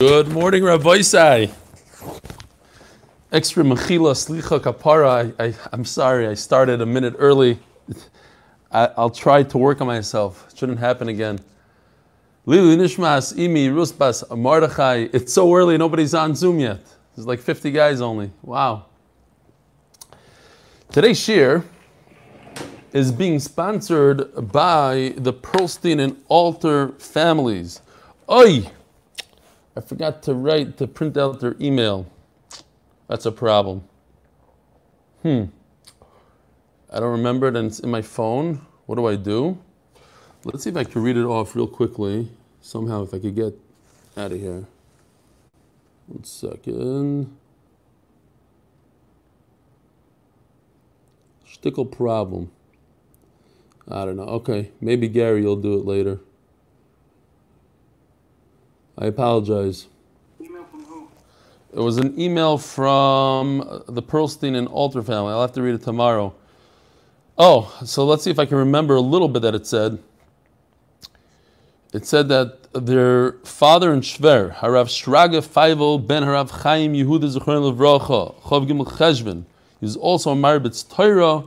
Good morning, Rabbi Isai. Extra mechila slicha kapara. I, I'm sorry, I started a minute early. I, I'll try to work on myself. It shouldn't happen again. Lili nishmas imi rusbas mardechai. It's so early, nobody's on Zoom yet. There's like 50 guys only. Wow. Today's shir is being sponsored by the Pearlstein and Alter families. Oi! I forgot to write to print out their email. That's a problem. Hmm. I don't remember it and it's in my phone. What do I do? Let's see if I can read it off real quickly. Somehow, if I could get out of here. One second. Stickle problem. I don't know. Okay, maybe Gary, you'll do it later. I apologize. Email from who? It was an email from the Pearlstein and Alter family. I'll have to read it tomorrow. Oh, so let's see if I can remember a little bit that it said. It said that their father in Shver, Harav Shraga Feivel ben Harav Chaim Yehuda Zechron Levracha, Chav Gimel Cheshvan. He's also a Marbitz Torah.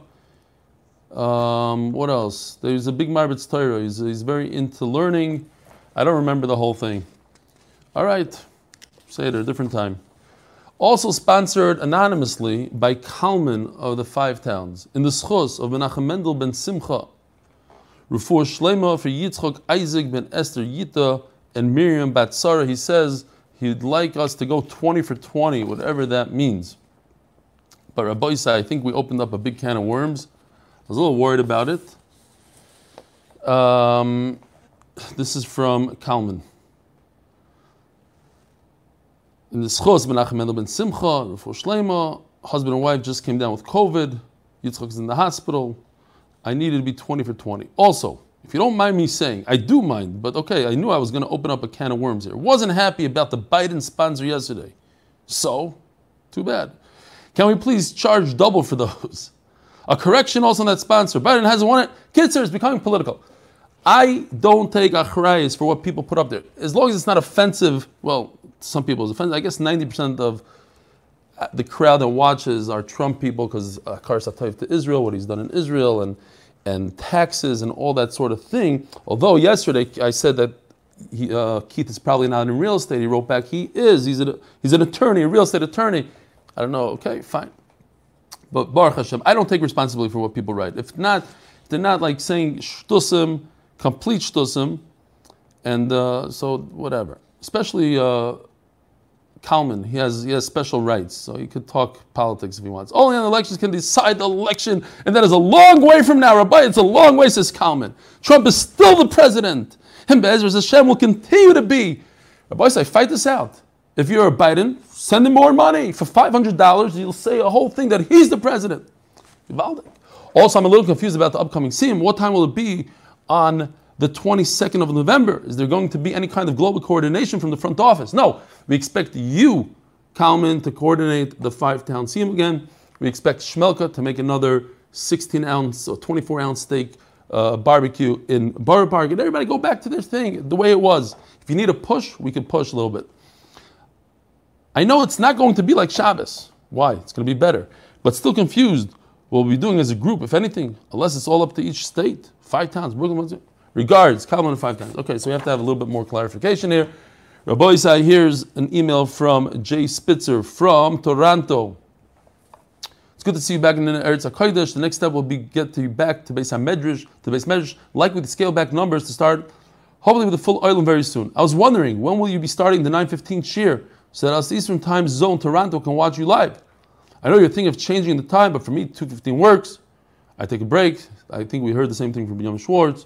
Um, what else? There's a big Marbitz Torah. He's, he's very into learning. I don't remember the whole thing. All right, say it a different time. Also sponsored anonymously by Kalman of the Five Towns in the schos of Menachem Mendel ben Simcha, Rufur Shlema for Yitzchok Isaac ben Esther Yita and Miriam Batsara. He says he'd like us to go 20 for 20, whatever that means. But Rabbi Isai, I think we opened up a big can of worms. I was a little worried about it. Um, this is from Kalman. In the schos, Menachem Mendel ben Simcha, Rufur Shlema, husband and wife just came down with COVID. Yitzchok's in the hospital. I needed to be 20 for 20. Also, if you don't mind me saying, I do mind, but okay, I knew I was going to open up a can of worms here. Wasn't happy about the Biden sponsor yesterday. So, too bad. Can we please charge double for those? A correction also on that sponsor. Biden hasn't won it. Kitzer is becoming political. I don't take achrayas for what people put up there. As long as it's not offensive, well, some people it's offensive. I guess 90% of the crowd that watches are Trump people because Akar Satayv to Israel, what he's done in Israel, and and taxes and all that sort of thing. Although yesterday I said that he, uh, Keith is probably not in real estate, he wrote back he is. He's, a, he's an attorney, a real estate attorney. I don't know. Okay, fine. But Baruch Hashem, I don't take responsibility for what people write. If not, if they're not like saying shtusim, complete shtusim, and uh, so whatever. Especially. Uh, Kalman, he has he has special rights, so he could talk politics if he wants. Only on elections can decide the election, and that is a long way from now, Rabbi. It's a long way, says Kalman. Trump is still the president, and Be'ezras Hashem will continue to be. Rabbi, say, fight this out. If you're a Biden, send him more money for five hundred dollars. You'll say a whole thing that he's the president. Also, I'm a little confused about the upcoming sim. What time will it be on the 22nd of November? Is there going to be any kind of global coordination from the front office? No. We expect you, Kalman, to coordinate the five town siyum again. We expect Shmelka to make another 16 ounce or 24 ounce steak uh, barbecue in Borough Park. And everybody go back to their thing the way it was. If you need a push, we can push a little bit. I know it's not going to be like Shabbos. Why? It's going to be better. But still confused. What we'll be doing as a group, if anything, unless it's all up to each state. Five towns. Brooklyn, Regards, Kalman Five Towns. Okay, so we have to have a little bit more clarification here. Rabbi here's an email from Jay Spitzer from Toronto. It's good to see you back in the Eretz HaKodesh. The next step will be get to you back to Beis HaMedrash, to Beis Medrash, like with the scale back numbers to start, hopefully with the full oil very soon. I was wondering, when will you be starting the 9.15 shiur so that us Eastern Time Zone Toronto can watch you live? I know you're thinking of changing the time, but for me, 2.15 works. I take a break. I think we heard the same thing from Yom Schwartz.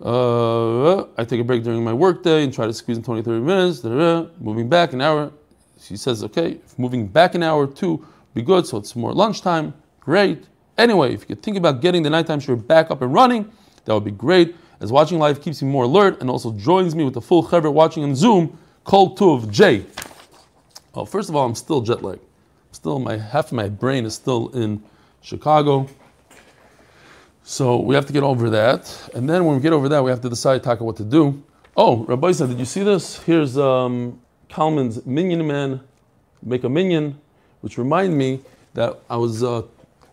Uh, I take a break during my workday and try to squeeze in 20, 30 minutes. Da, da, da. Moving back an hour. She says, okay, moving back an hour too, be good. So it's more lunchtime. Great. Anyway, if you could think about getting the nighttime shiur back up and running, that would be great. As watching live keeps me more alert and also joins me with the full chevra watching on Zoom. Kol Tuv J. Well, first of all, I'm still jet lagged. Still, my half of my brain is still in Chicago. So we have to get over that. And then when we get over that, we have to decide, Taka, what to do. Oh, Rabbi said, did you see this? Here's um, Kalman's Minion Man, make a Minion, which remind me that I was, uh,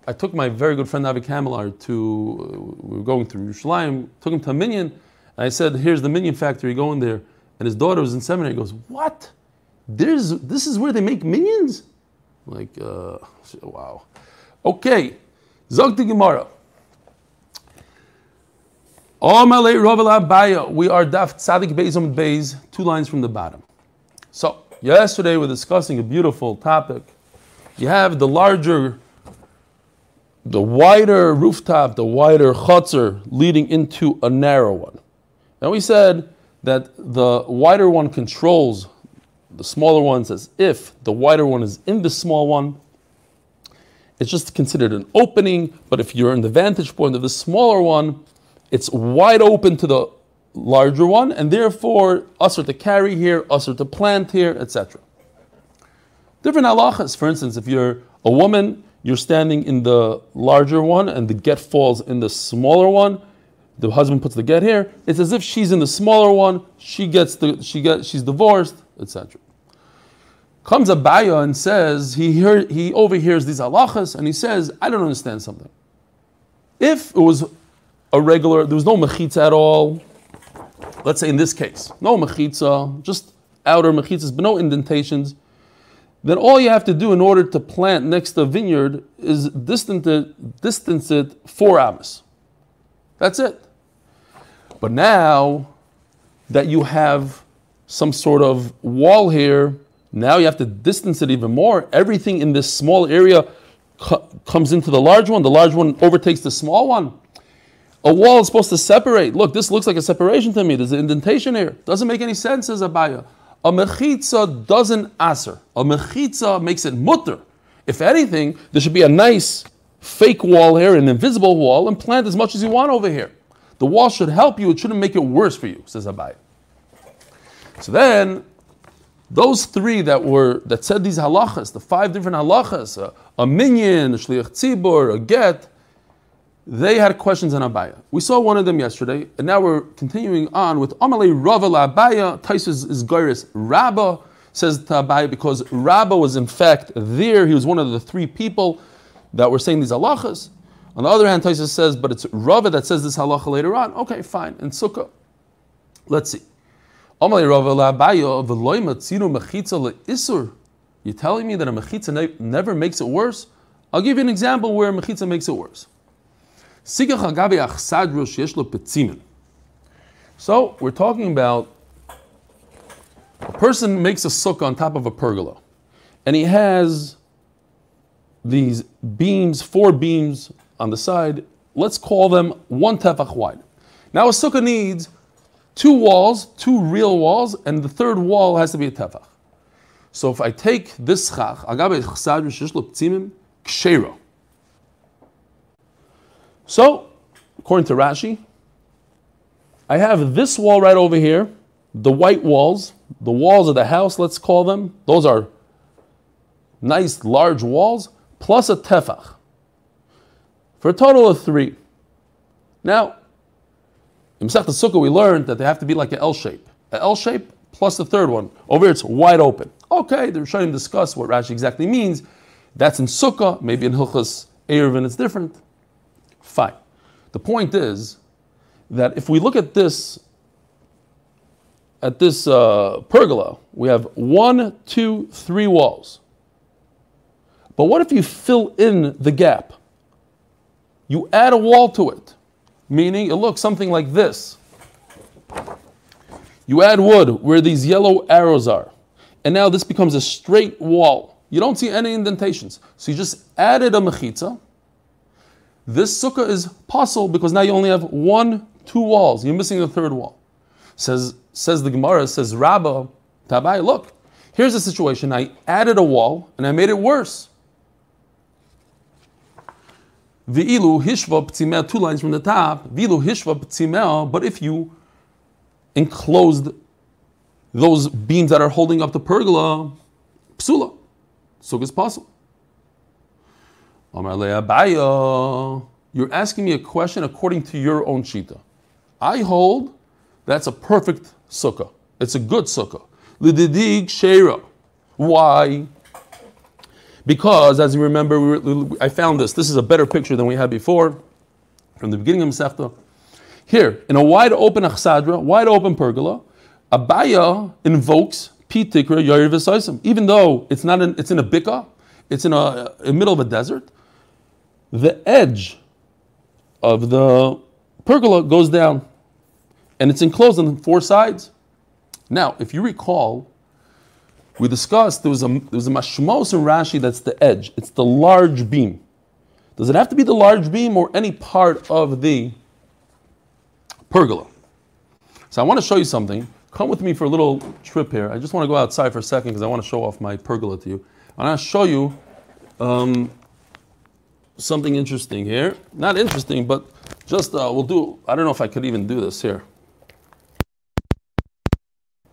I took my very good friend Avi Kamilar to, uh, we were going through Yerushalayim, took him to a Minion, and I said, here's the Minion factory, go in there. And his daughter was in seminary, he goes, what? There's, this is where they make minions? Like, uh, wow. Okay, Zog Gemara. We are Daf Tzadik Beizom Beiz, two lines from the bottom. So, yesterday we are discussing a beautiful topic. You have the larger, the wider rooftop, the wider chutzner leading into a narrow one. And we said that the wider one controls the smaller ones as if the wider one is in the small one. It's just considered an opening, but if you're in the vantage point of the smaller one, it's wide open to the larger one, and therefore usher to carry here, usher to plant here, etc. Different halachas. For instance, if you're a woman, you're standing in the larger one, and the get falls in the smaller one. The husband puts the get here. It's as if she's in the smaller one. She gets the she gets she's divorced, etc. Comes a Abaya and says he heard, he overhears these halachas, and he says, I don't understand something. If it was a regular, there was no mechitza at all. Let's say in this case, no mechitza, just outer mechitzas, but no indentations. Then all you have to do in order to plant next to a vineyard is distance it, distance it four amas. That's it. But now that you have some sort of wall here, now you have to distance it even more. Everything in this small area co- comes into the large one. The large one overtakes the small one. A wall is supposed to separate. Look, this looks like a separation to me. There's an indentation here. Doesn't make any sense, says Abaya. A mechitza doesn't aser. A mechitza makes it mutter. If anything, there should be a nice fake wall here, an invisible wall, and plant as much as you want over here. The wall should help you, it shouldn't make it worse for you, says Abaya. So then, those three that were that said these halachas, the five different halachas, a, a minyan, a shliach tzibur, a get, they had questions on Abaya. We saw one of them yesterday, and now we're continuing on with Amalei Rava Abaya. Taisus is Gairis Rabba says to Abaya because Rabba was in fact there. He was one of the three people that were saying these halachas. On the other hand, Taisus says, but it's Rava that says this halacha later on. Okay, fine. In Sukkah, let's see. Amalei Rava Abaya v'loy matziru mechitza le'isur. You're telling me that a mechitza never makes it worse? I'll give you an example where mechitza makes it worse. So we're talking about a person makes a sukkah on top of a pergola, and he has these beams, four beams on the side. Let's call them one tefach wide. Now a sukkah needs two walls, two real walls, and the third wall has to be a tefach. So if I take this chach, agabe chsad kshero. So, according to Rashi, I have this wall right over here, the white walls, the walls of the house, let's call them. Those are nice large walls, plus a tefach, for a total of three. Now, in Masech Sukkah, we learned that they have to be like an L shape. An L shape plus the third one. Over here, it's wide open. Okay, they're trying to discuss what Rashi exactly means. That's in Sukkah, maybe in Hilchas Eruvin it's different. Fine. The point is that if we look at this, at this uh, pergola, we have one, two, three walls. But what if you fill in the gap? You add a wall to it, meaning it looks something like this. You add wood where these yellow arrows are, and now this becomes a straight wall. You don't see any indentations. So you just added a mechitza, this sukkah is possible because now you only have one, two walls. You're missing the third wall. Says says the Gemara, says Rabba, Tabai, look, here's the situation. I added a wall and I made it worse. V'ilu hishva p'tzimeh, two lines from the top. V'ilu hishva p'tzimeh, but if you enclosed those beams that are holding up the pergola, psula, sukkah is possible. You're asking me a question according to your own shita. I hold that's a perfect sukkah. It's a good sukkah. Lididig sheira. Why? Because, as you remember, we were, I found this. This is a better picture than we had before, from the beginning of Masechta. Here, in a wide open achsadra, wide open pergola, Abaya invokes pitikra yair. Even though it's not, in, it's in a bika, it's in a, uh, in the middle of a desert. The edge of the pergola goes down, and it's enclosed on four sides. Now, if you recall, we discussed there was a there was a mashmos in Rashi that's the edge. It's the large beam. Does it have to be the large beam or any part of the pergola? So I want to show you something. Come with me for a little trip here. I just want to go outside for a second because I want to show off my pergola to you. I want to show you um, something interesting here. Not interesting, but just uh, we'll do. I don't know if I could even do this here.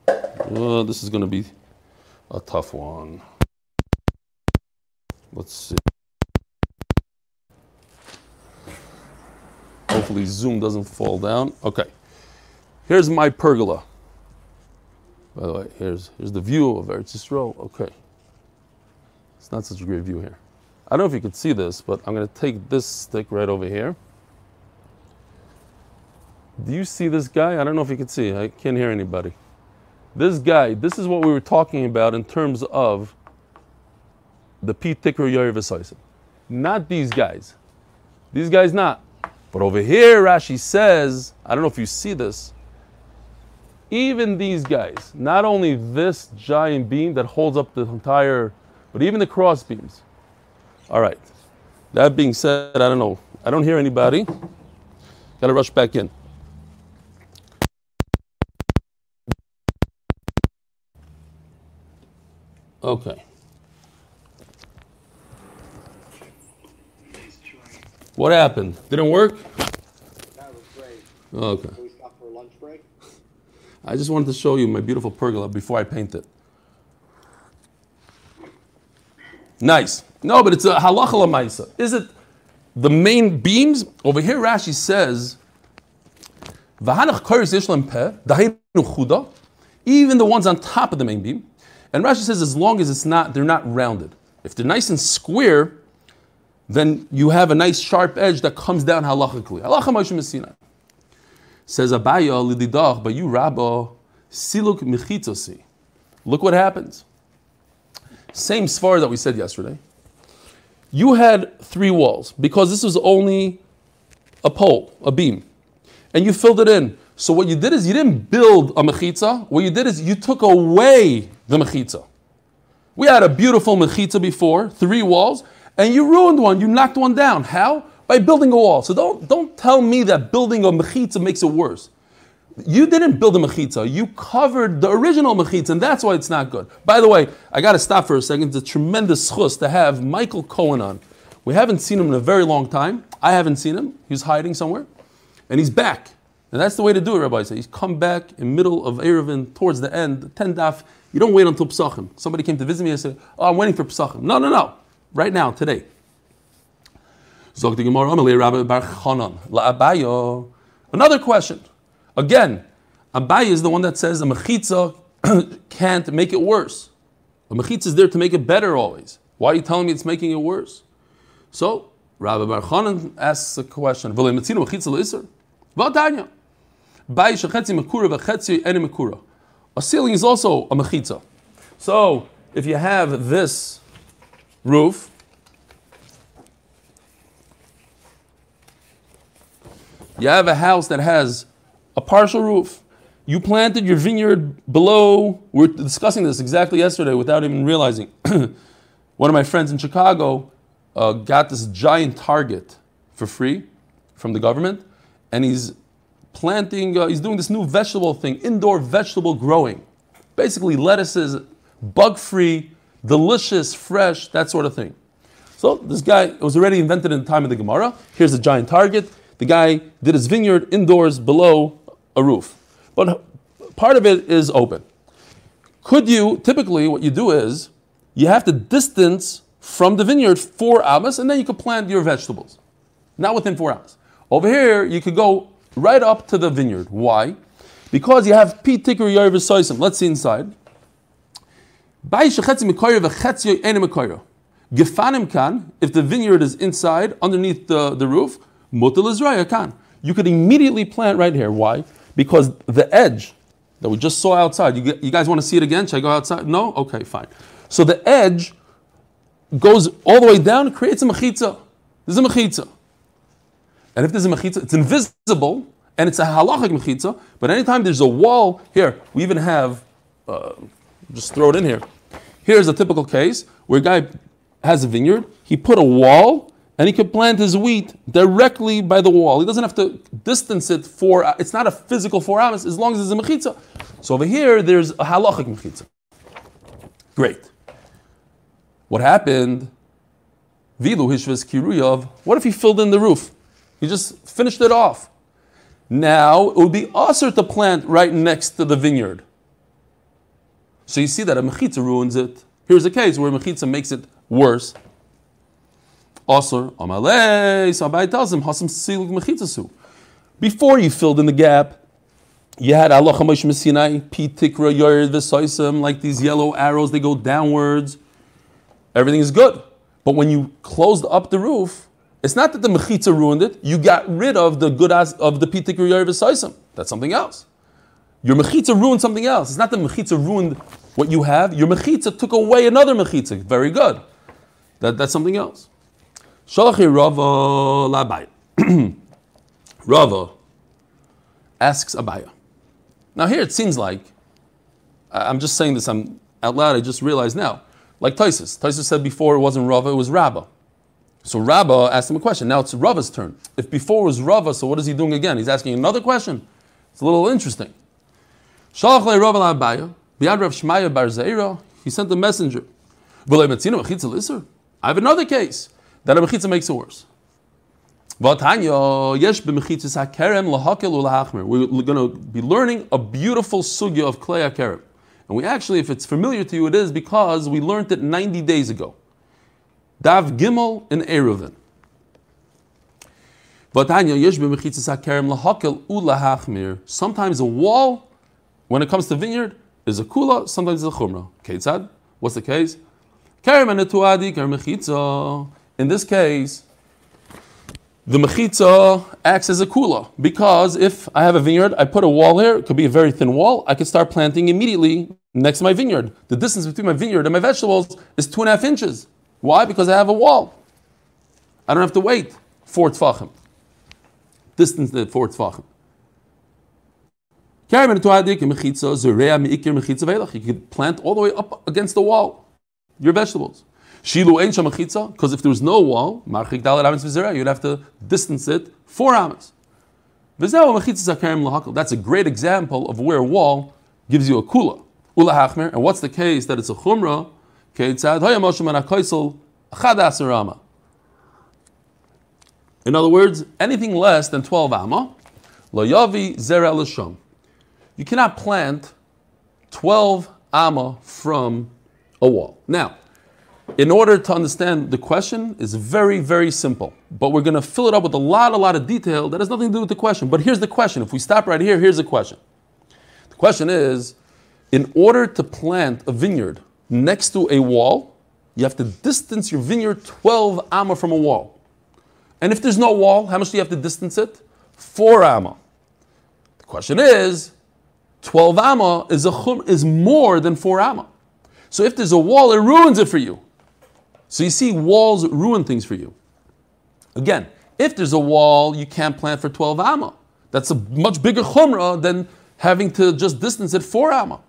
Uh, this is going to be a tough one. Let's see. Hopefully Zoom doesn't fall down. Okay. Here's my pergola. By the way, here's, here's the view of Eretz Yisrael. Okay. It's not such a great view here. I don't know if you can see this, but I'm going to take this stick right over here. Do you see this guy? I don't know if you can see. I can't hear anybody. This guy, this is what we were talking about in terms of the Pete Ticker Yoyer Not these guys. These guys not. But over here, Rashi says, I don't know if you see this, even these guys, not only this giant beam that holds up the entire, but even the cross beams. All right. That being said, I don't know. I don't hear anybody. Got to rush back in. Okay. What happened? Didn't work? That was great. Okay. Can we stop for a lunch break? I just wanted to show you my beautiful pergola before I paint it. Nice. No, but it's a halacha lamaisa. Is it the main beams? Over here, Rashi says. Even the ones on top of the main beam, and Rashi says, as long as it's not, they're not rounded. If they're nice and square, then you have a nice sharp edge that comes down halachically. Halacha Moshe Messina. Says Abaya lididach, but you Rabba siluk michitzosi. Look what happens. Same svar that we said yesterday. You had three walls because this was only a pole, a beam, and you filled it in. So what you did is you didn't build a mechitza. What you did is you took away the mechitza. We had a beautiful mechitza before, three walls, and you ruined one. You knocked one down. How? By building a wall. So don't don't tell me that building a mechitza makes it worse. You didn't build a mechitza. You covered the original mechitza, and that's why it's not good. By the way, I got to stop for a second. It's a tremendous chus to have Michael Cohen on. We haven't seen him in a very long time. I haven't seen him. He's hiding somewhere, and he's back. And that's the way to do it, Rabbi said. He's come back in middle of Eruvin, towards the end, ten daf. You don't wait until Pesachim. Somebody came to visit me and said, "Oh, I'm waiting for Pesachim." No, no, no. Right now, today. Another question. Again, Abai is the one that says a mechitza can't make it worse. A mechitza is there to make it better always. Why are you telling me it's making it worse? So, Rabbi Bar Chanan asks a question. A ceiling is also a mechitza. So, if you have this roof, you have a house that has a partial roof. You planted your vineyard below. We are discussing this exactly yesterday without even realizing. One of my friends in Chicago uh, got this giant target for free from the government, and he's planting, uh, he's doing this new vegetable thing, indoor vegetable growing. Basically, lettuces, bug free, delicious, fresh, that sort of thing. So, this guy, was already invented in the time of the Gemara. Here's a giant target. The guy did his vineyard indoors below a roof. But part of it is open. Could you, typically, what you do is you have to distance from the vineyard four amas, and then you could plant your vegetables. Not within four amas. Over here, you could go right up to the vineyard. Why? Because you have P ticker v'soisim. Let's see inside. Gefanim kan, if the vineyard is inside, underneath the, the roof, mutal kan. You could immediately plant right here. Why? Because the edge that we just saw outside, you, you guys want to see it again? Should I go outside? No? Okay, fine. So the edge goes all the way down, creates a mechitza. There's a mechitza. And if there's a mechitza, it's invisible and it's a halachic mechitza. But anytime there's a wall, here, we even have, uh, just throw it in here. Here's a typical case where a guy has a vineyard, he put a wall and he could plant his wheat directly by the wall. He doesn't have to distance it for, it's not a physical four hours as long as it's a mechitza. So over here, there's a halachic mechitza. Great. What happened? Vilu hishvas kiruyov. What if he filled in the roof? He just finished it off. Now it would be usher to plant right next to the vineyard. So you see that a mechitza ruins it. Here's a case where a mechitza makes it worse. Asur amalei. So Abai tells him mechitzasu. Before you filled in the gap, you had Allah Moshe Messinai, P tikra yored v'soisim, like these yellow arrows, they go downwards. Everything is good. But when you closed up the roof, it's not that the mechitza ruined it. You got rid of the good as of the P tikra yored v'soisim. That's something else. Your mechitza ruined something else. It's not that mechitza ruined what you have. Your mechitza took away another mechitza. Very good. That, that's something else. Shalachi Rava Labaya. Rava asks Abaya. Now here it seems like, I'm just saying this I'm out loud, I just realized now. Like Taisus. Taisus said before it wasn't Rava, it was Rabba. So Rabba asked him a question. Now it's Rava's turn. If before was Rava, so what is he doing again? He's asking another question. It's a little interesting. Shalach Rava Labaya, Biad Rav Shmaya Bar Zeira, he sent a messenger. I have another case that a mechitza makes it worse. We're going to be learning a beautiful sugya of klei hakerem. And we actually, if it's familiar to you, it is because we learned it 90 days ago. Daf Gimel in Eruvin. Sometimes a wall, when it comes to vineyard, is a kula, sometimes it's a chumrah. Ketzad? What's the case? In this case, the mechitza acts as a kula because if I have a vineyard, I put a wall here. It could be a very thin wall. I could start planting immediately next to my vineyard. The distance between my vineyard and my vegetables is two and a half inches. Why? Because I have a wall. I don't have to wait four tfachim. Distance at four tfachim. You could plant all the way up against the wall your vegetables. Shilu ein shamachitza, because if there was no wall, marchik dalet amis v'zera, you'd have to distance it four amas. V'zeu machitza zakarim lahakal. That's a great example of where a wall gives you a kula. Ula hachmer, and what's the case that it's a chumrah? Keitzad hoya moshe man hakoisel achad asarama. In other words, anything less than 12 amma, lo yavi zera l'sham. You cannot plant 12 amma from a wall. Now, in order to understand the question is very, very simple. But we're going to fill it up with a lot, a lot of detail that has nothing to do with the question. But here's the question. If we stop right here, here's the question. The question is, in order to plant a vineyard next to a wall, you have to distance your vineyard 12 amma from a wall. And if there's no wall, how much do you have to distance it? 4 amma. The question is, 12 amma is, a chum, is more than 4 amma. So if there's a wall, it ruins it for you. So you see, walls ruin things for you. Again, if there's a wall, you can't plant for 12 amma. That's a much bigger chumrah than having to just distance it 4 amma.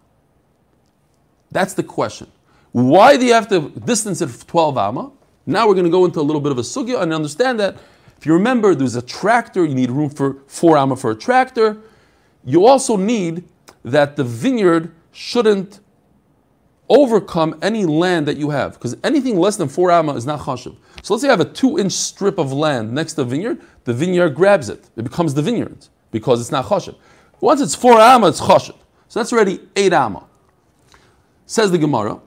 That's the question. Why do you have to distance it for 12 amma? Now we're going to go into a little bit of a sugya and understand that if you remember, there's a tractor, you need room for 4 amma for a tractor. You also need that the vineyard shouldn't overcome any land that you have. Because anything less than four amma is not chashiv. So let's say I have a two inch strip of land next to a vineyard, the vineyard grabs it. It becomes the vineyard because it's not chashiv. Once it's four amma, it's chashiv. So that's already eight amma. Says the Gemara.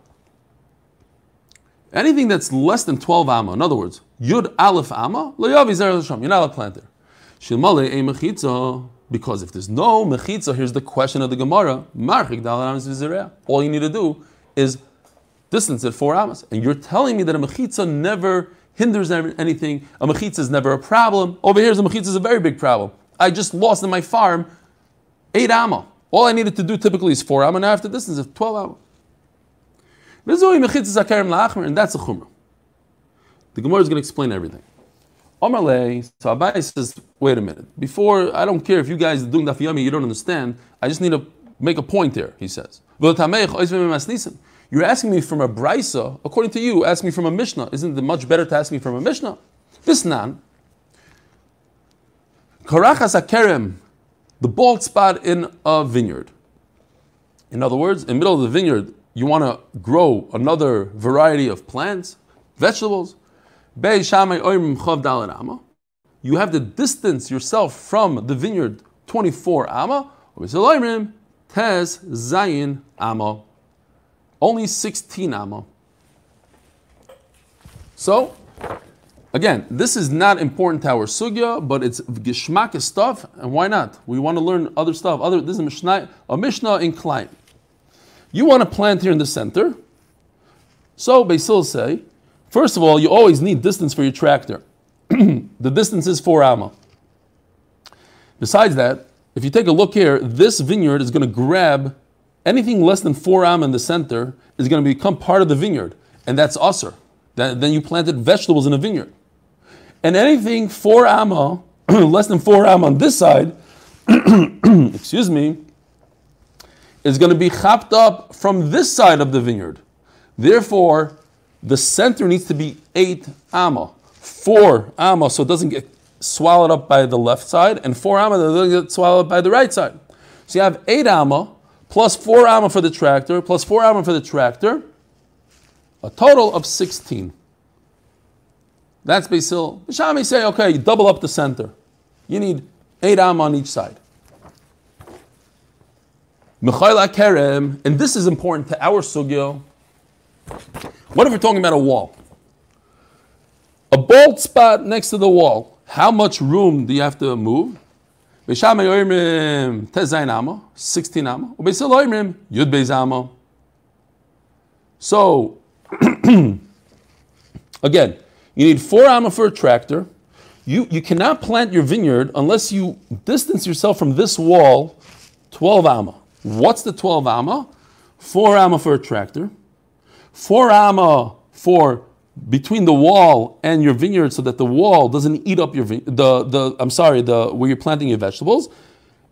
Anything that's less than 12 amma, in other words, yud aleph amma, lo yavi zer l'sham. You're not allowed to plant there. E eh, mechitza. Because if there's no mechitza, here's the question of the Gemara. All you need to do is distance at four amas. And you're telling me that a mechitza never hinders anything. A mechitza is never a problem. Over here, a mechitza is a very big problem. I just lost in my farm eight amma. All I needed to do typically is four amma, and I have to distance of 12 amma. And that's a chumrah. The Gemara is going to explain everything. Omarle, so Abai says, wait a minute. Before, I don't care if you guys are doing daf yomi, you don't understand. I just need to make a point here, he says. You're asking me from a brisa, according to you, ask me from a mishnah. Isn't it much better to ask me from a mishnah? This nan, karachas akerem, the bald spot in a vineyard. In other words, in the middle of the vineyard, you want to grow another variety of plants, vegetables. You have to distance yourself from the vineyard 24 amma. Tes zayin amma. Only 16 amma. So, again, this is not important to our sugya, but it's gishmak stuff, and why not? We want to learn other stuff. Other this is a mishnah, a mishnah in Klein. You want to plant here in the center. So Beis Hillel say, First of all, you always need distance for your tractor. the distance is four amma. Besides that, if you take a look here, this vineyard is going to grab anything less than four am in the center is going to become part of the vineyard, and that's usser. Then you planted vegetables in a vineyard. And anything four amma, less than four amma on this side, excuse me, is going to be chopped up from this side of the vineyard. Therefore, the center needs to be eight amma, four amma, so it doesn't get swallowed up by the left side, and four amma that get swallowed by the right side. So you have eight amma plus four amma for the tractor plus four amma for the tractor, a total of sixteen. That's Beis Hillel. Bishami say, okay, you double up the center. You need eight amma on each side. Mechaila kerem, and this is important to our sugyo what if we're talking about a wall? A bald spot next to the wall. How much room do you have to move? 16 amma. So, again, you need four amma for a tractor. You, you cannot plant your vineyard unless you distance yourself from this wall 12 amma. What's the 12 amma? Four amma for a tractor four amma for between the wall and your vineyard so that the wall doesn't eat up your the the I'm sorry the where you're planting your vegetables,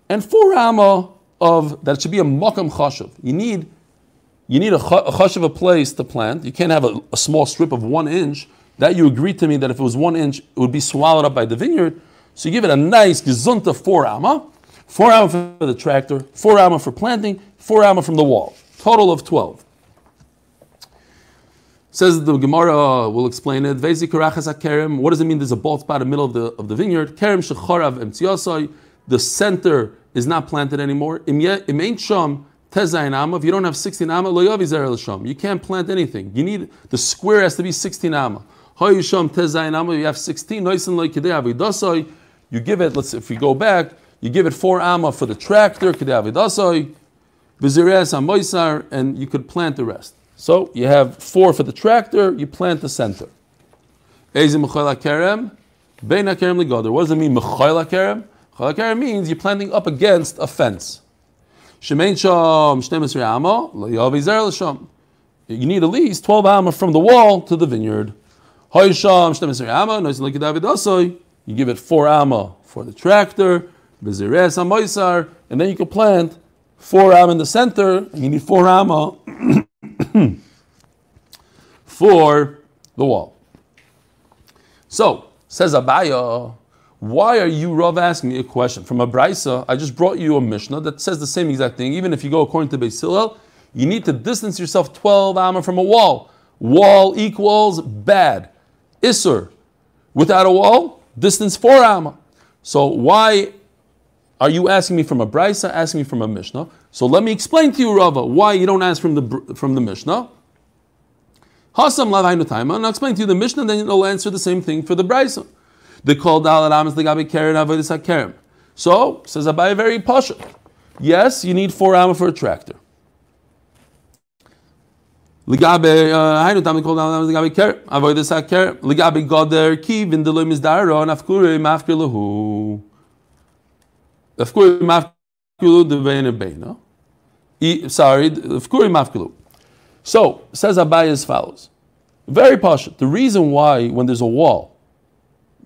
and four amma of that should be a makam chashav. You need you need a, chashav a place to plant. You can't have a, a, small strip of one inch. That you agreed to me that if it was one inch, it would be swallowed up by the vineyard. So you give it a nice gezunta four amma, four amma for the tractor, four amma for planting, four amma from the wall. Total of twelve. Says the Gemara, we'll explain it. What does it mean there's a bald spot in the middle of the, of the vineyard? Kerem shechorav emtziasai. The center is not planted anymore. Im sham If you don't have 16 amma, lo yavi You can't plant anything. You need, the square has to be 16 amma. Hayusham tezayin amma, you have 16. Noisin lo kidei You give it, let's if we go back, you give it 4 amma for the tractor, kidei avidasai. Vizireas amoisar, and you could plant the rest. So you have four for the tractor, you plant the center. What does it mean mechayla kerem? Mechayla kerem means you're planting up against a fence. You need at least 12 amma from the wall to the vineyard. You give it 4 amma for the tractor, and then you can plant 4 amma in the center, you need 4 amma for the wall. So, says Abaya, why are you, Rav, asking me a question? From a Brisa, I just brought you a Mishnah that says the same exact thing. Even if you go according to Beis you need to distance yourself 12 amma from a wall. Wall equals bad. Isser. Without a wall, distance 4 amma. So why are you asking me from a Brisa, asking me from a Mishnah? So let me explain to you, Rava, why you don't ask from the, from the Mishnah. Hasam lavainu taima, I'll explain to you the Mishnah, then you'll answer the same thing for the Brisa. The called al amas the gabi keren avodas hakerem. So, says Abai very pasha. Yes, you need four amma for a tractor. Ligabe, I don't uh, call down Ligabe ker. Avoid this ker. Ligabe goder ki vindeloy mizdaro nafkure mafkir lahu. Sorry. So says Abai as follows. Very partial. The reason why when there's a wall,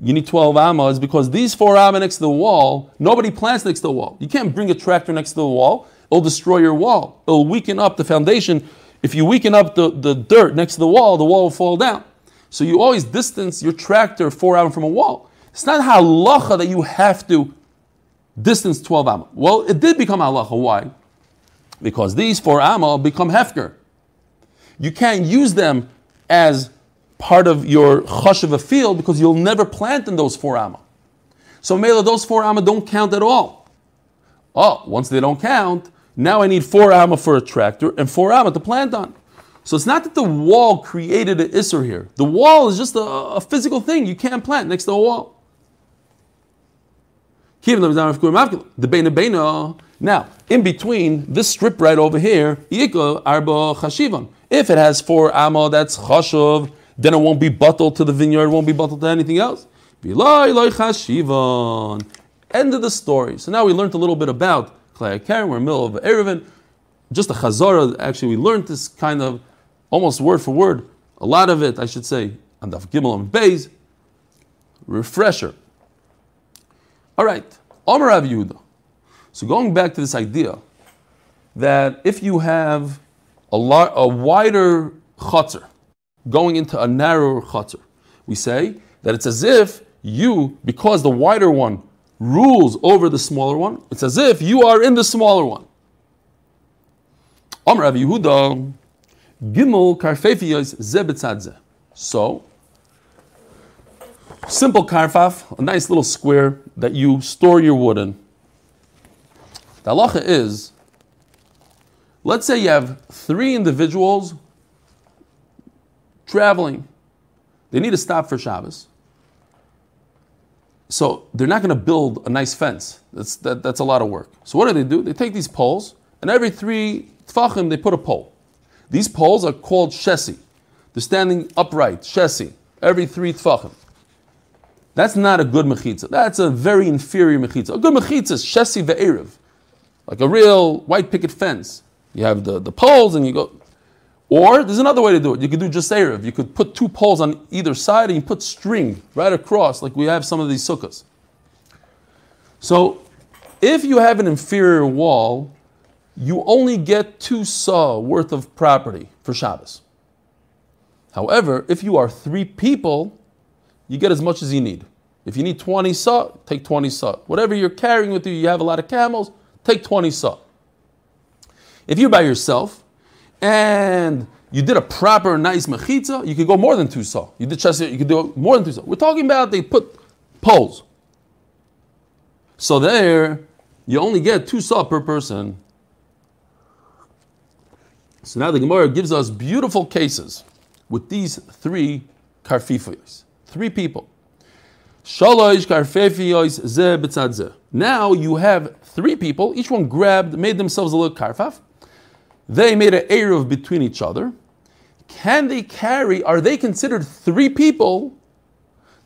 you need 12 amma is because these four amma next to the wall, nobody plants next to the wall. You can't bring a tractor next to the wall. It'll destroy your wall. It'll weaken up the foundation. If you weaken up the, the dirt next to the wall, the wall will fall down. So you always distance your tractor four amma from a wall. It's not halacha that you have to distance 12 amma. Well, it did become halacha. Why? Because these four amma become hefker. You can't use them as part of your chush of a field because you'll never plant in those four amma. So Mela, those four amma don't count at all. Oh, once they don't count, now I need four amma for a tractor and four amma to plant on. So it's not that the wall created an isser here. The wall is just a, a physical thing. You can't plant next to a wall. Now, in between this strip right over here, if it has four amma, that's chashuv, then it won't be bottled to the vineyard, it won't be bottled to anything else. End of the story. So now we learned a little bit about Klei. We're in the middle of Eruvin. Just a chazara. Actually, we learned this kind of almost word for word. A lot of it, I should say, on Daf Gimel and Beis. Refresher. All right. Omer Rav Yehuda. So going back to this idea that if you have a, a wider chutzner going into a narrower chutzner, we say that it's as if you, because the wider one rules over the smaller one, it's as if you are in the smaller one. Omer Rav Yehuda, Gimel karfefiyos zebetzadze. So, simple karfaf, a nice little square that you store your wood in. The halacha is, let's say you have three individuals traveling. They need to stop for Shabbos. So they're not going to build a nice fence. That's, that, that's a lot of work. So what do they do? They take these poles, and every three tfachim they put a pole. These poles are called shesi. They're standing upright, shesi, every three tfachim. That's not a good mechitza. That's a very inferior mechitza. A good mechitza is shesi ve'eriv, like a real white picket fence. You have the, the poles and you go. Or there's another way to do it. You could do just Erev. You could put two poles on either side and you put string right across, like we have some of these sukkahs. So if you have an inferior wall, you only get two saw worth of property for Shabbos. However, if you are three people, you get as much as you need. If you need 20 saw, take 20 saw. Whatever you're carrying with you, you have a lot of camels, take 20 saw. If you're by yourself and you did a proper nice mechitza, you could go more than two saw. You did chesed, you could do more than two saw. We're talking about they put poles. So there, you only get two saw per person. So now the Gemara gives us beautiful cases with these three karfifos, three people. Now you have three people, each one grabbed, made themselves a little karfaf. They made an eruv between each other. Can they carry, are they considered three people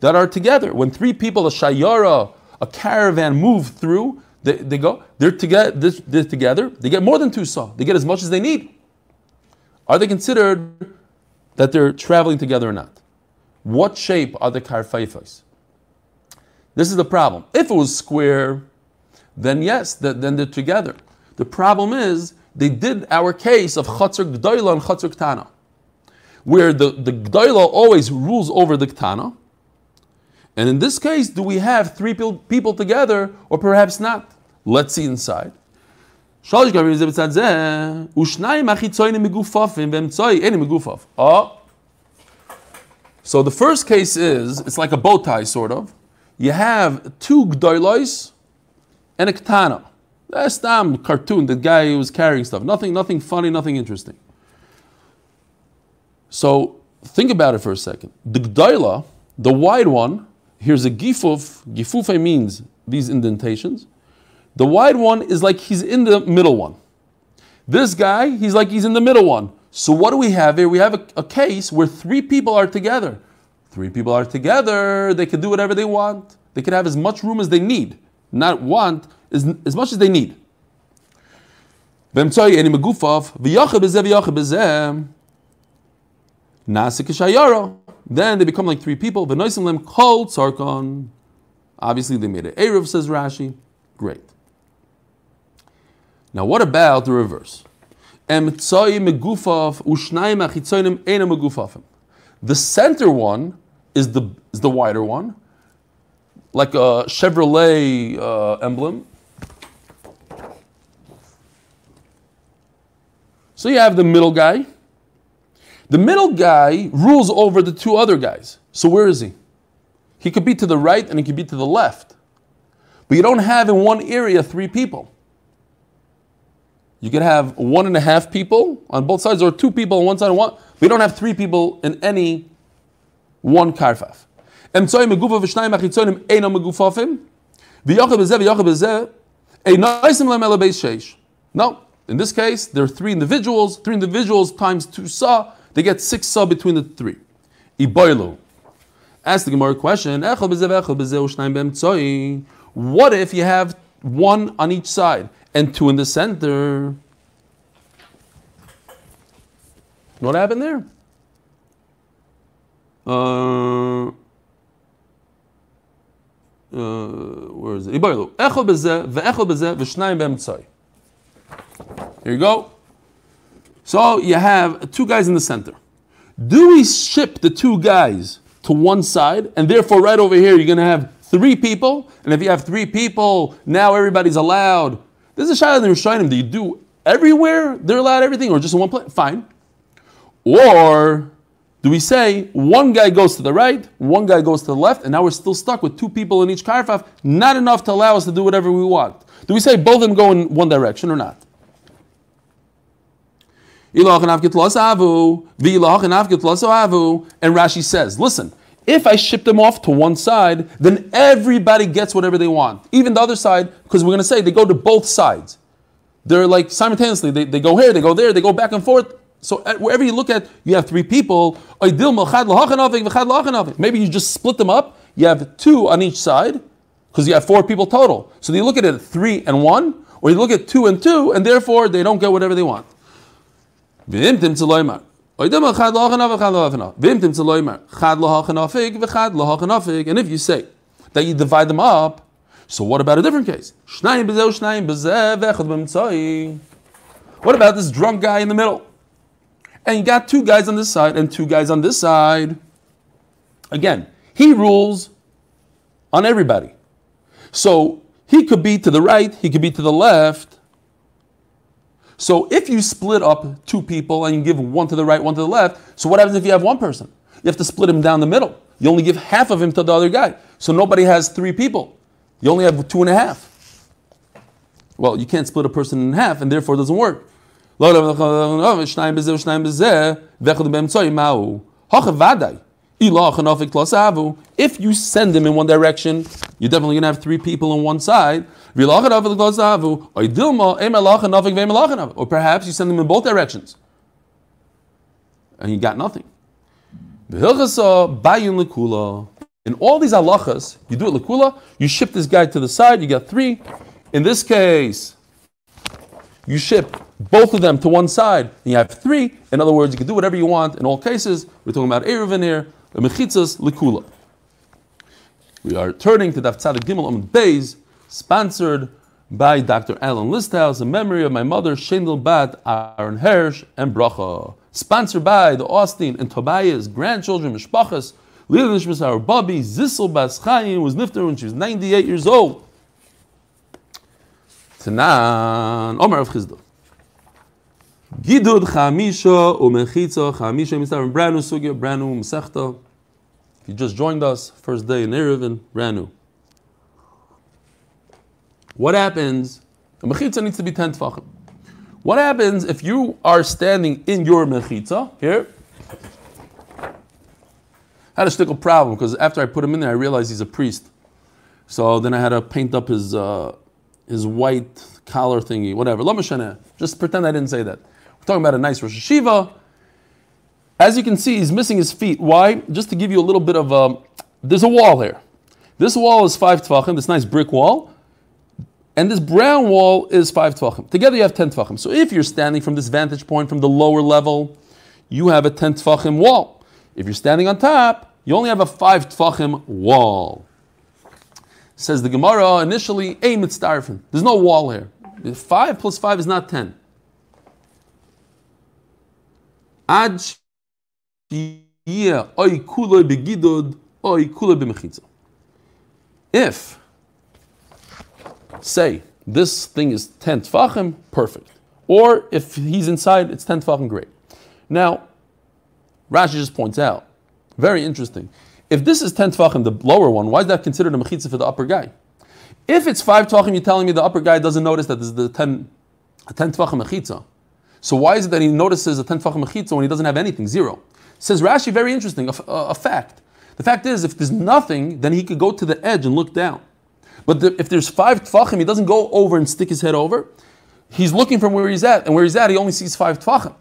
that are together? When three people, a shayara, a caravan move through, they, they go, they're together, they're together, they get more than two saw, they get as much as they need. Are they considered that they're traveling together or not? What shape are the karfaifas? This is the problem. If it was square, then yes, then they're together. The problem is they did our case of chatzar gdoila and chatzar ktana, where the, the gdoila always rules over the ktana. And in this case, do we have three people together or perhaps not? Let's see inside. Oh, so the first case is, it's like a bow tie sort of. You have two gdoilos and a katana. That's damn cartoon, the guy who was carrying stuff. Nothing, nothing funny, nothing interesting. So think about it for a second. The gdaila, the wide one, here's a gifuf. Gifufe means these indentations. The wide one is like he's in the middle one. This guy, he's like he's in the middle one. So what do we have here? We have a, a case where three people are together. Three people are together, they can do whatever they want. They can have as much room as they need. Not want, as, as much as they need. Then they become like three people. Obviously, they made an Erev, says Rashi. Great. Now, what about the reverse? The center one is the, is the wider one, like a Chevrolet uh, emblem. So you have the middle guy. The middle guy rules over the two other guys. So where is he? He could be to the right and he could be to the left. But you don't have in one area three people. You can have one and a half people on both sides, or two people on one side and one. We don't have three people in any one karfaf. No, in this case, there are three individuals. Three individuals times two sa, they get six sa between the three. Iboilu. Ask the Gemara question. What if you have one on each side and two in the center? What happened there? Uh, uh, where is it? Here you go. So you have two guys in the center. Do we ship the two guys to one side, and therefore right over here you're going to have three people? And if you have three people, now everybody's allowed. This is a shayla in Rishonim. Do you do everywhere they're allowed everything, or just in one place? Fine. Or do we say one guy goes to the right, one guy goes to the left, and now we're still stuck with two people in each karfaf, not enough to allow us to do whatever we want? Do we say both of them go in one direction or not? And Rashi says, listen, if I ship them off to one side, then everybody gets whatever they want. Even the other side, because we're going to say they go to both sides. They're like simultaneously, they, they go here, they go there, they go back and forth. So uh, wherever you look at, you have three people. Maybe you just split them up. You have two on each side, because you have four people total. So you look at it three and one, or you look at two and two, and therefore they don't get whatever they want. And if you say that you divide them up, so what about a different case? What about this drunk guy in the middle? And you got two guys on this side and two guys on this side. Again, he rules on everybody. So he could be to the right, he could be to the left. So if you split up two people and you give one to the right, one to the left, so what happens if you have one person? You have to split him down the middle. You only give half of him to the other guy. So nobody has three people. You only have two and a half. Well, you can't split a person in half, and therefore it doesn't work. If you send them in one direction, you're definitely going to have three people on one side. Or perhaps you send them in both directions. And you got nothing. In all these halachas, you do it lekula, you ship this guy to the side, you got three. In this case, you ship both of them to one side, and you have three. In other words, you can do whatever you want in all cases. We're talking about Eruvin here, the mechitzas lekula. We are turning to Daf Tzadik Gimel Amud Beis, sponsored by Dr. Alan Listhouse in memory of my mother, Shendel Bat, Aaron Hirsch, and Bracha. Sponsored by the Austin and Tobias grandchildren, Mishpachas, Lila Nishmas, our Bobby, Zissel Bas Chaim, was nifter when she was 98 years old. Tanan, Omar of Chizdah. Gidud Chamisha Umechitza Chamisha brand new sugya, brand new Masechta. If you just joined us, first day in Eruvin, brand new. What happens? The mechitza needs to be 10 tefachim. What happens if you are standing in your mechitza here? I had a stickle problem because after I put him in there, I realized he's a priest. So then I had to paint up his uh, his white collar thingy, whatever. Just pretend I didn't say that. We're talking about a nice Rosh Yeshiva. As you can see, he's missing his feet. Why? Just to give you a little bit of a. There's a wall here. This wall is five tvachim, this nice brick wall. And this brown wall is five tvachim. Together you have ten tvachim. So if you're standing from this vantage point from the lower level, you have a ten tvachim wall. If you're standing on top, you only have a five tvachim wall. Says the Gemara initially, a mitzdarfin. There's no wall here. Five plus five is not ten. If, say, this thing is 10 tfachim, perfect. Or if he's inside, it's 10 tfachim, great. Now, Rashi just points out, very interesting. If this is 10 tfachim, the lower one, why is that considered a mechitza for the upper guy? If it's 5 tfachim, you're telling me the upper guy doesn't notice that this is the 10, a 10 tfachim mechitza. So why is it that he notices a 10 tfachim mechitza when he doesn't have anything? Zero. Says Rashi, very interesting, a, a, a fact. The fact is, if there's nothing, then he could go to the edge and look down. But the, if there's five tfachim, he doesn't go over and stick his head over. He's looking from where he's at, and where he's at, he only sees five tfachim.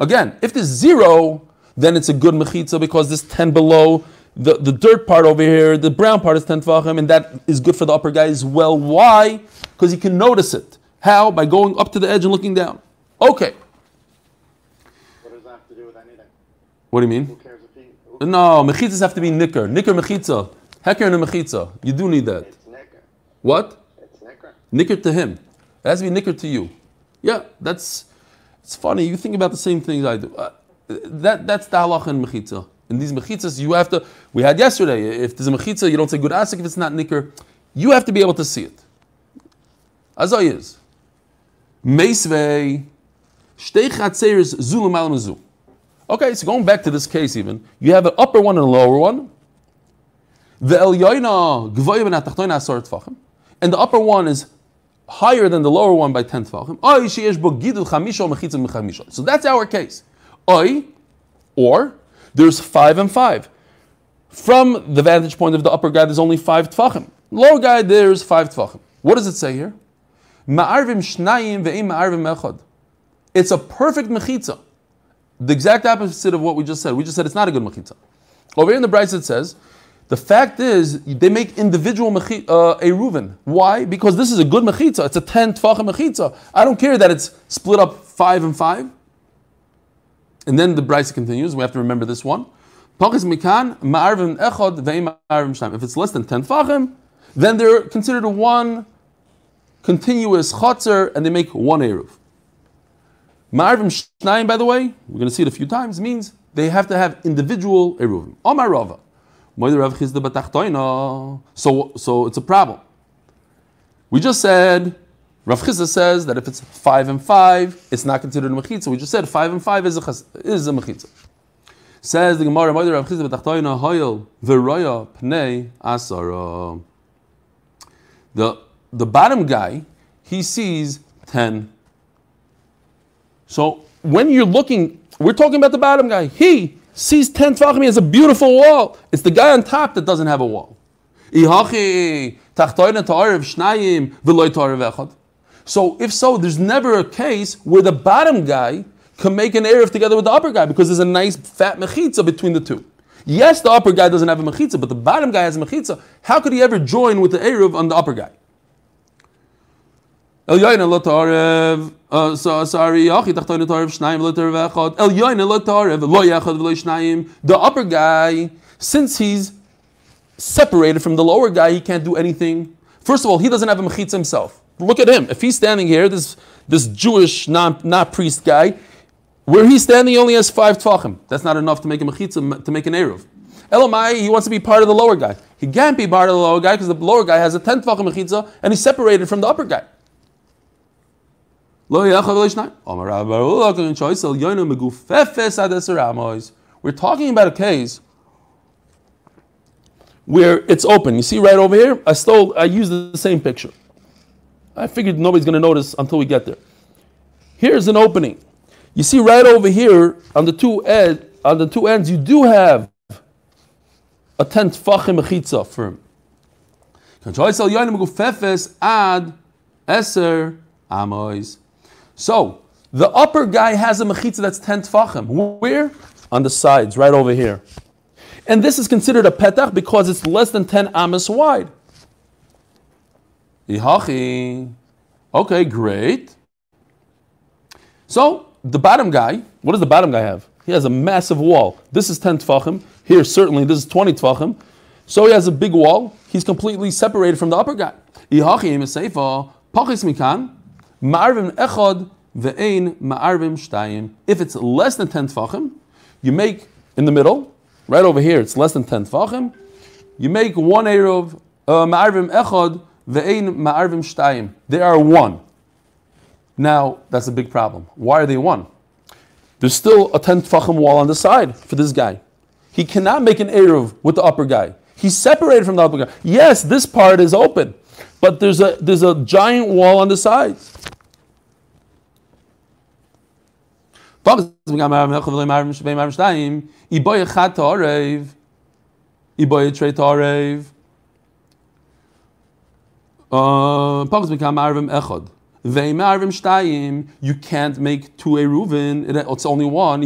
Again, if there's zero, then it's a good mechitza because this 10 below, the, the dirt part over here, the brown part is 10 tfachim, and that is good for the upper guy as well. Why? Because he can notice it. How? By going up to the edge and looking down. Okay. What does that have to do with anything? What do you mean? Who cares if he? Who, No, mechitzas have to be nicker. Nicker mechitza. Hecker and a mechitza. You do need that. What? It's nicker. Nicker to him. It has to be nicker to you. Yeah, that's. It's funny. You think about the same things I do. Uh, that that's the halacha in mechitza. In these mechitzas, you have to. We had yesterday. If there's a mechitza, you don't say good asik if it's not nicker. You have to be able to see it. Azay is. Meisvei. Shtei chatzeres zulum al mezu. Okay, so going back to this case, even you have an upper one and a lower one. The elyoina gvoya ben atachtoina asor tfachim, and the upper one is higher than the lower one by ten tfachim. Oy sheyesh bo gidul chamisha or mechitza mechamisha. So that's our case. Oy, or there's five and five. From the vantage point of the upper guy, there's only five tfachim. Lower guy, there's five tfachim. What does it say here? Ma'arvim shnayim ve'im ma'arvim echad. It's a perfect mechitza. The exact opposite of what we just said. We just said it's not a good mechitza. Over here in the Braisa it says, the fact is they make individual mechi- uh. Why? Because this is a good mechitza. It's a 10 tfachim mechitza. I don't care that it's split up five and five. And then the Braisa continues. We have to remember this one. If it's less than 10 tfachim, then they're considered one continuous chotzer and they make one Eruv. Ma'arvim shnayim, by the way, we're going to see it a few times, means they have to have individual eruvim. Omar Rava. So, so it's a problem. We just said, Rav Chizda says that if it's five and five, it's not considered a mechitza. We just said five and five is a, chas- is a mechitza. Says the Gemara, Moeder Rav Chizda b'tachtoina, hoyel v'roya pnei asara. The, the bottom guy, he sees ten so when you're looking, we're talking about the bottom guy. He sees 10 tfachim, he has a beautiful wall. It's the guy on top that doesn't have a wall. So if so, there's never a case where the bottom guy can make an Erev together with the upper guy because there's a nice fat mechitza between the two. Yes, the upper guy doesn't have a mechitza, but the bottom guy has a mechitza. How could he ever join with the Erev on the upper guy? El yoyna lo tarev, uh, so sorry, yachi tachtoyna tarev shnayim lo tarev echad. El yoyna lo tarev lo yachad v'lo shnayim. The upper guy, since he's separated from the lower guy, he can't do anything. First of all, he doesn't have a mechitza himself. Look at him. If he's standing here, this this Jewish non not priest guy, where he's standing, he only has five tvachim. That's not enough to make a mechitza to make an eruv. Elamai, he wants to be part of the lower guy. He can't be part of the lower guy because the lower guy has a ten tvachim mechitza and he's separated from the upper guy. We're talking about a case where it's open. You see right over here? I stole, I used the same picture. I figured nobody's going to notice until we get there. Here's an opening. You see right over here on the two ed, on the two ends, you do have a tent tfachim mechitza for him. Kanchoisel yoinim gufefes ad eser amois. So the upper guy has a mechitza that's ten tfachim. Where? On the sides, right over here. And this is considered a petach because it's less than ten amos wide. Ihachi. Okay, great. So the bottom guy, what does the bottom guy have? He has a massive wall. This is 10 tfachim. Here, certainly, this is 20 tfachim. So he has a big wall. He's completely separated from the upper guy. Pachis mikan ma'arvim echad ve'ein ma'arvim shtayim. If it's less than 10 tfachim, you make in the middle, right over here, it's less than 10 tfachim. You make one eruv uh, ma'arvim echad ve'ein ma'arvim shtayim. They are one. Now, that's a big problem. Why are they one? There's still a 10 tfachim wall on the side for this guy. He cannot make an eruv with the upper guy. He's separated from the upper guy. Yes, this part is open, but there's a there's a giant wall on the sides. You can't make two eruvin. It's only one.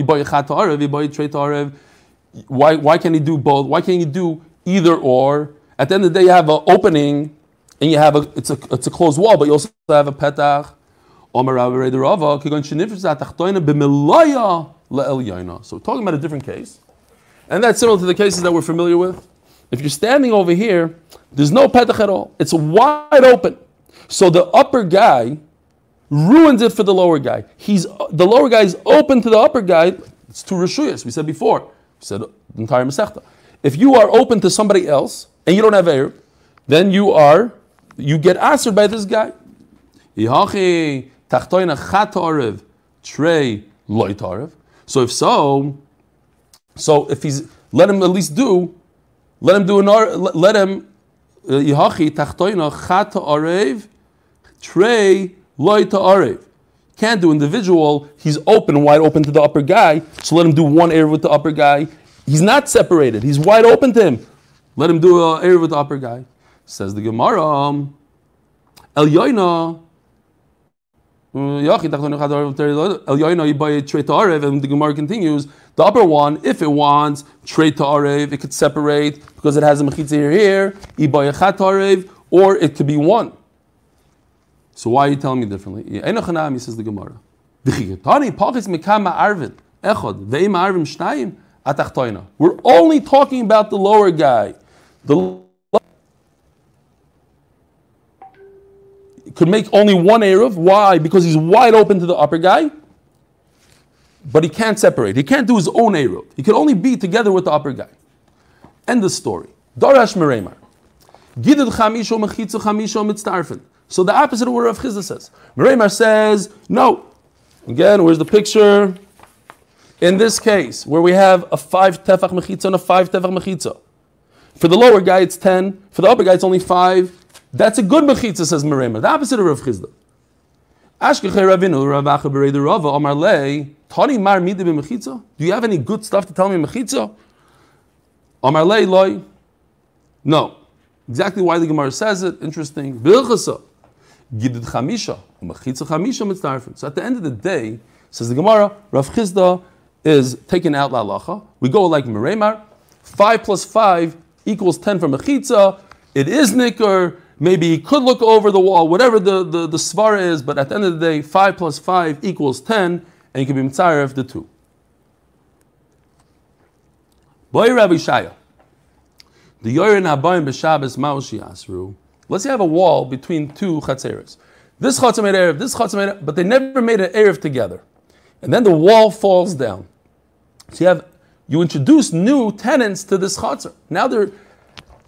Why, why can't he do both? Why can't he do either or? At the end of the day, you have an opening and you have a it's a it's a closed wall, but you also have a petach. So we're talking about a different case. And that's similar to the cases that we're familiar with. If you're standing over here, there's no petach at all. It's wide open. So the upper guy ruins it for the lower guy. He's the lower guy is open to the upper guy. It's two reshuyas. We said before. We said the entire masechta. If you are open to somebody else and you don't have air, then you are you get answered by this guy. So if so, so if he's let him at least do, let him do an let him uh, Yihachi tachtoina chat arev trey. Can't do individual. He's open, wide open to the upper guy. So let him do one air with the upper guy. He's not separated. He's wide open to him. Let him do an air with the upper guy. Says the Gemara. El Yoina. Mm, El Yoina and the Gemara continues. The upper one, if it wants trade to arev, it could separate because it has a mechitza here, here, arev, or it could be one. So why are you telling me differently? says the Gemara. We're only talking about the lower guy. The could make only one Eruv. Why? Because he's wide open to the upper guy, but he can't separate. He can't do his own Eruv. He can only be together with the upper guy. End the story. Darash Meremar. Gidid chamisho mechitzu chamisho mitztarfen. So the opposite of what Rav Chisda says. Meremar says, no. Again, where's the picture? In this case, where we have a five tefach mechitza and a five tefach mechitza. For the lower guy, it's ten. For the upper guy, it's only five. That's a good mechitza, says Merema. The opposite of Rav Chisda. Ashkechei Ravinu, Rav Acha Omar Lei, Tani Mar Midi mechitza. Do you have any good stuff to tell me mechitza? Omar Lei Loi. No. Exactly why the Gemara says it. Interesting. Chamisha. Mechitza Chamisha mitzdarfen. So at the end of the day, says the Gemara, Rav Chisda is taken out la We go like Meremar. Five plus five equals ten for mechitza. It is nicker. Maybe he could look over the wall, whatever the, the, the svara is, but at the end of the day, 5 plus 5 equals 10, and he can be mitzayir of the two. Boy Rabbi Shaya. The Yorin Habayim b'Shabbos Maushi Asru. Let's say have a wall between two chatzeres. This chatzah made Erev, this chatzah made but they never made an Erev together. And then the wall falls down. So you have, you introduce new tenants to this chatzah. Now they're,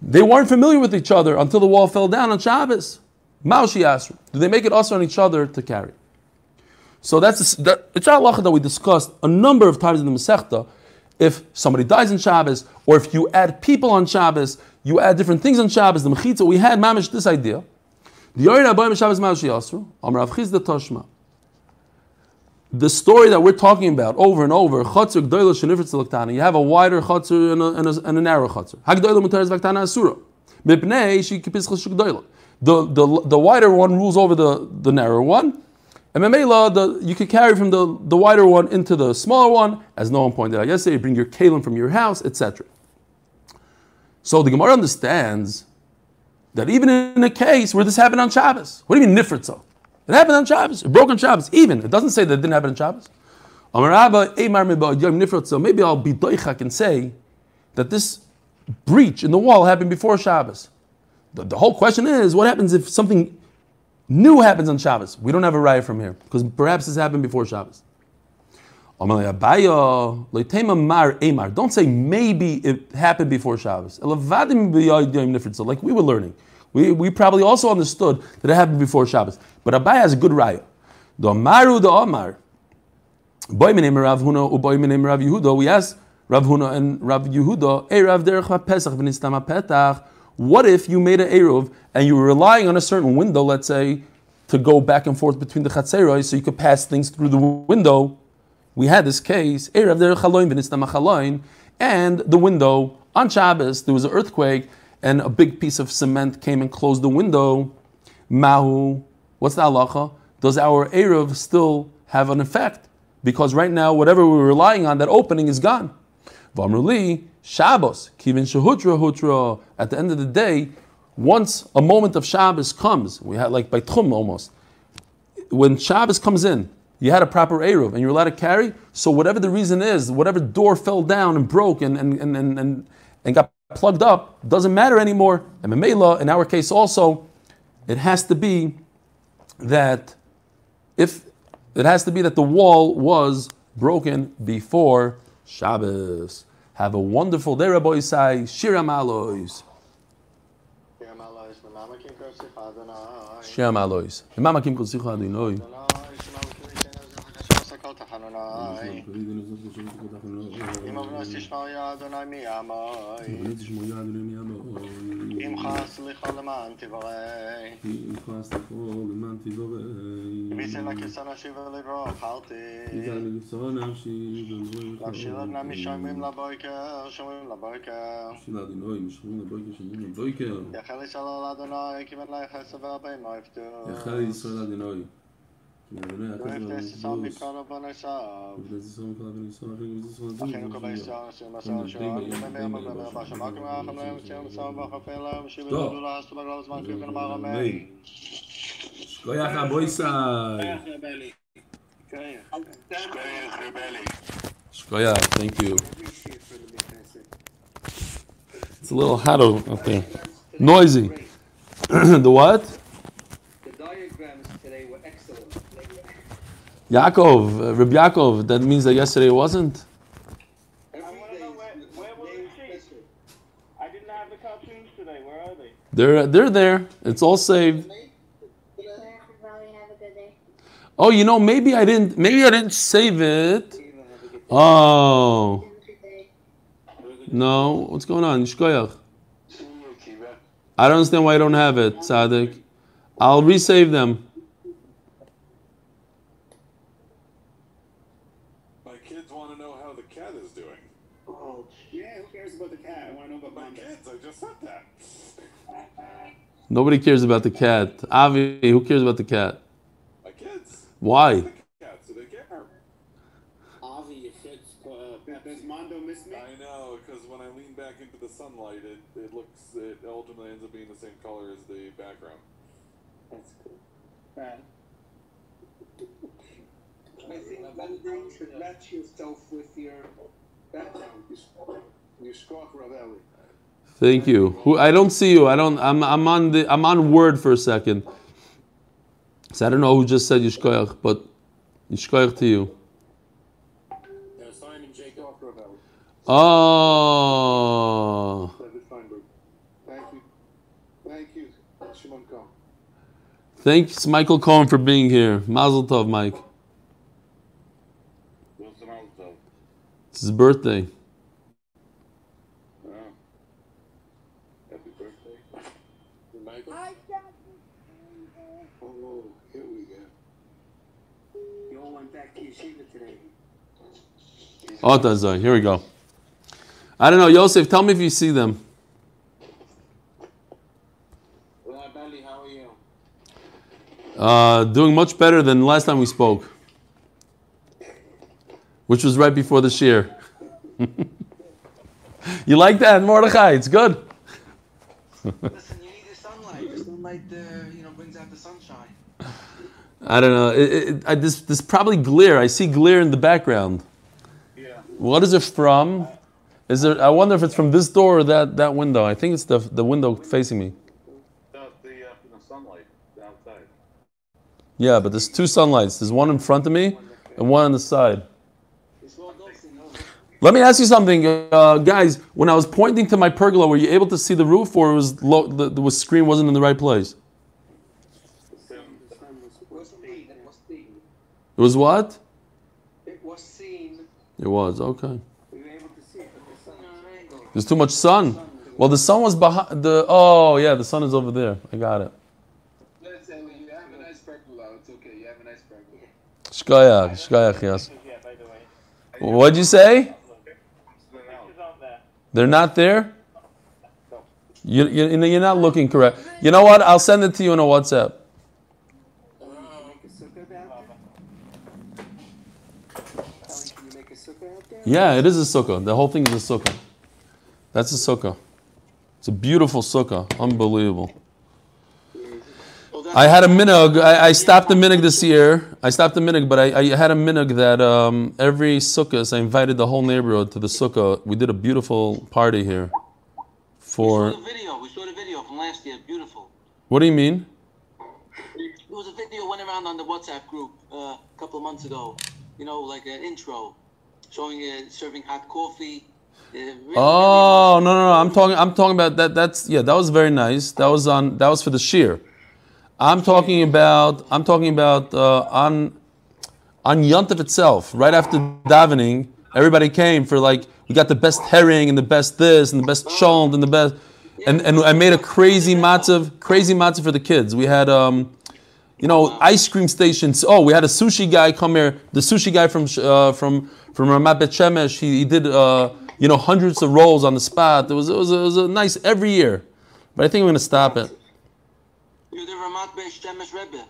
they weren't familiar with each other until the wall fell down on Shabbos. Maushi Asru. Do they make it also on each other to carry? So that's a, that, halacha that we discussed a number of times in the Masechta. If somebody dies on Shabbos, or if you add people on Shabbos, you add different things on Shabbos. The mechitza we had mamish this idea. The Yored Abayim Shabbos Maushi Asru. Amar Avchizda Toshma the story that we're talking about over and over, shenifrit You have a wider chatzir and a, and a, and a narrow asura. Mipnei shugdoila. The, the, the wider one rules over the, the narrower one. And Memela, the, you could carry from the, the wider one into the smaller one, as no one pointed out yesterday, you bring your kalim from your house, etc. So the Gemara understands that even in a case where this happened on Shabbos, what do you mean nifritza? It happened on Shabbos, it broke on Shabbos, even. It doesn't say that it didn't happen on Shabbos. So Maybe I'll be doichak and say that this breach in the wall happened before Shabbos. The, the whole question is, what happens if something new happens on Shabbos? We don't have a riot from here, because perhaps this happened before Shabbos. Don't say maybe it happened before Shabbos. Like we were learning. We, we probably also understood that it happened before Shabbos. But Abai has a good raya. The Amaru the Amar. Boy name Rav Huna uboy name Rav Yehuda. We asked Rav Huna and Rav Yehuda, Ey Rav Derech Pesach v'nistam petach. What if you made an Eruv and you were relying on a certain window, let's say, to go back and forth between the Chatzerai so you could pass things through the window? We had this case, Erev Derech Chaloin v'nistam Chaloin, and the window on Shabbos, there was an earthquake and a big piece of cement came and closed the window. Mahu, what's the halacha? Does our Erev still have an effect? Because right now, whatever we're relying on, that opening is gone. Vamruli, Shabbos, Kivin Shehutra Hutra. At the end of the day, once a moment of Shabbos comes, we had like by Tchum almost, when Shabbos comes in, you had a proper Eruv and you're allowed to carry, so whatever the reason is, whatever door fell down and broke and, and, and, and, and got plugged up, doesn't matter anymore. And Memela, in our case also, it has to be that if it has to be that the wall was broken before Shabbos. Have a wonderful day, Rabbi Isai. Shiram Alois. Shiram Alois. Imam Akim עמי. אם אבנוס תשמע אדוני מימי. עמך סליחה למען תברא. עמך סליחה למען תברא. ויצא לכיסא נפשי ולברוא אכלתי. ויצא לכיסא נפשי ולברוא אכלתי. שילד נמי אוקיי. שומעים לבויקר, שומעים לבויקר. שילד נמי שומעים לבויקר, שומעים לבויקר. יחל ישראל אדוני, כיוון ליחס והבהמה עבדו. יחל ישראל אדוני. Öyle bir sağ sağ sağ. Thank you. It's a little hot up there. Noisy. the what? The diagrams today were excellent. Yaakov, uh, Reb Yaakov, that means that yesterday it wasn't? Where-? I didn't have the cartoons today where are they They're they're there. It's all saved. Oh, you know, maybe I didn't maybe I didn't save it. Oh. No, what's going on? I don't understand why I don't have it, Sadik. I'll resave them. My kids want to know how the cat is doing. Oh, yeah, who cares about the cat? I want to know about My mine. kids, I just said that. Nobody cares about the cat. Avi, who cares about the cat? My kids. Why? Cat, so they care. Avi, your. Uh, does Mondo miss me? I know, because when I lean back into the sunlight, it, it looks, it ultimately ends up being the same color as the background. That's cool. Right. I think Mondo should match yourself with your background. You squawk Ravelli. Thank you. Who I don't see you. I don't I'm I'm on the I'm on word for a second. So I don't know who just said Yishkoyach, but Yishkoyach to you. Yeah, Simon Jacob. Oh Thank you. Thank you, Shimon Kong. thanks Michael Cohen for being here. Mazel Tov, Mike. Wilson Alto. It's his birthday. went back to today. Uh, here we go. I don't know, Yosef, tell me if you see them. Uh, doing much better than last time we spoke, which was right before the shiur. you like that, Mordechai? It's good. Listen, you need the sunlight. Sunlight. Uh... I don't know. It, it, I, this, this probably glare. I see glare in the background. Yeah. What is it from? Is it? I wonder if it's from this door or that, that window. I think it's the the window facing me. The, the, uh, the sunlight outside. Yeah, but there's two sunlights. There's one in front of me and one on the side. It's all dosing over. Let me ask you something, uh, guys. When I was pointing to my pergola, were you able to see the roof, or was low, the, the screen wasn't in the right place? It was seen. It was seen. It was what? It was seen. It was okay. We were able to see it from the sun angle. There's too much sun. Well, the sun was behind the. Oh yeah, the sun is over there. I got it. Let's say uh, you have a nice pergola. It's okay. You have a nice pergola. Shkoyach, shkoyach, yes. What'd you say? They're not there. You, you, you know, you're not looking correct. You know what? I'll send it to you in a WhatsApp. Can you make a sukkah out there? Ellie, can you make a sukkah out there? Yeah, it is a sukkah. The whole thing is a sukkah. That's a sukkah. It's a beautiful sukkah. Unbelievable. I had a minog. I, I stopped the minog this year. I stopped the minog, but I, I had a minog that um, every sukkah, I invited the whole neighborhood to the sukkah. We did a beautiful party here. For We saw the video. We saw the video from last year. Beautiful. what do you mean? There was a video went around on the WhatsApp group uh, a couple of months ago. You know, like an intro, showing uh, serving hot coffee. Really, Oh no no no! I'm talking. I'm talking about that. That's yeah. That was very nice. That was on. That was for the shiur. I'm talking about. I'm talking about uh, on on Yontif itself. Right after davening, everybody came for like we got the best herring and the best this and the best cholent and the best. And and I made a crazy matzav, crazy matzav for the kids. We had um, you know, ice cream stations. Oh, we had a sushi guy come here. The sushi guy from uh, from from Ramat Bet Shemesh. He, he did uh, you know hundreds of rolls on the spot. It was it was it was a nice every year, but I think I'm gonna stop it. You're the Ramat Beis Shemesh Rebbe.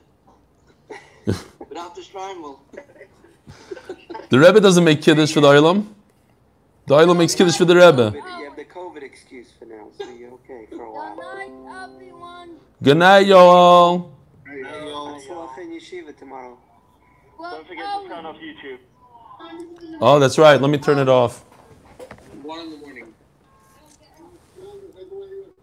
Without the Shlomo. The Rebbe doesn't make kiddush for the Olam. The Olam makes kiddush for the Rebbe. You have the COVID excuse for now, so you're okay for a Good while. night, everyone. Good night, y'all. Tzlach in yeshiva tomorrow. Don't off YouTube. Oh, that's right. Let me turn it off.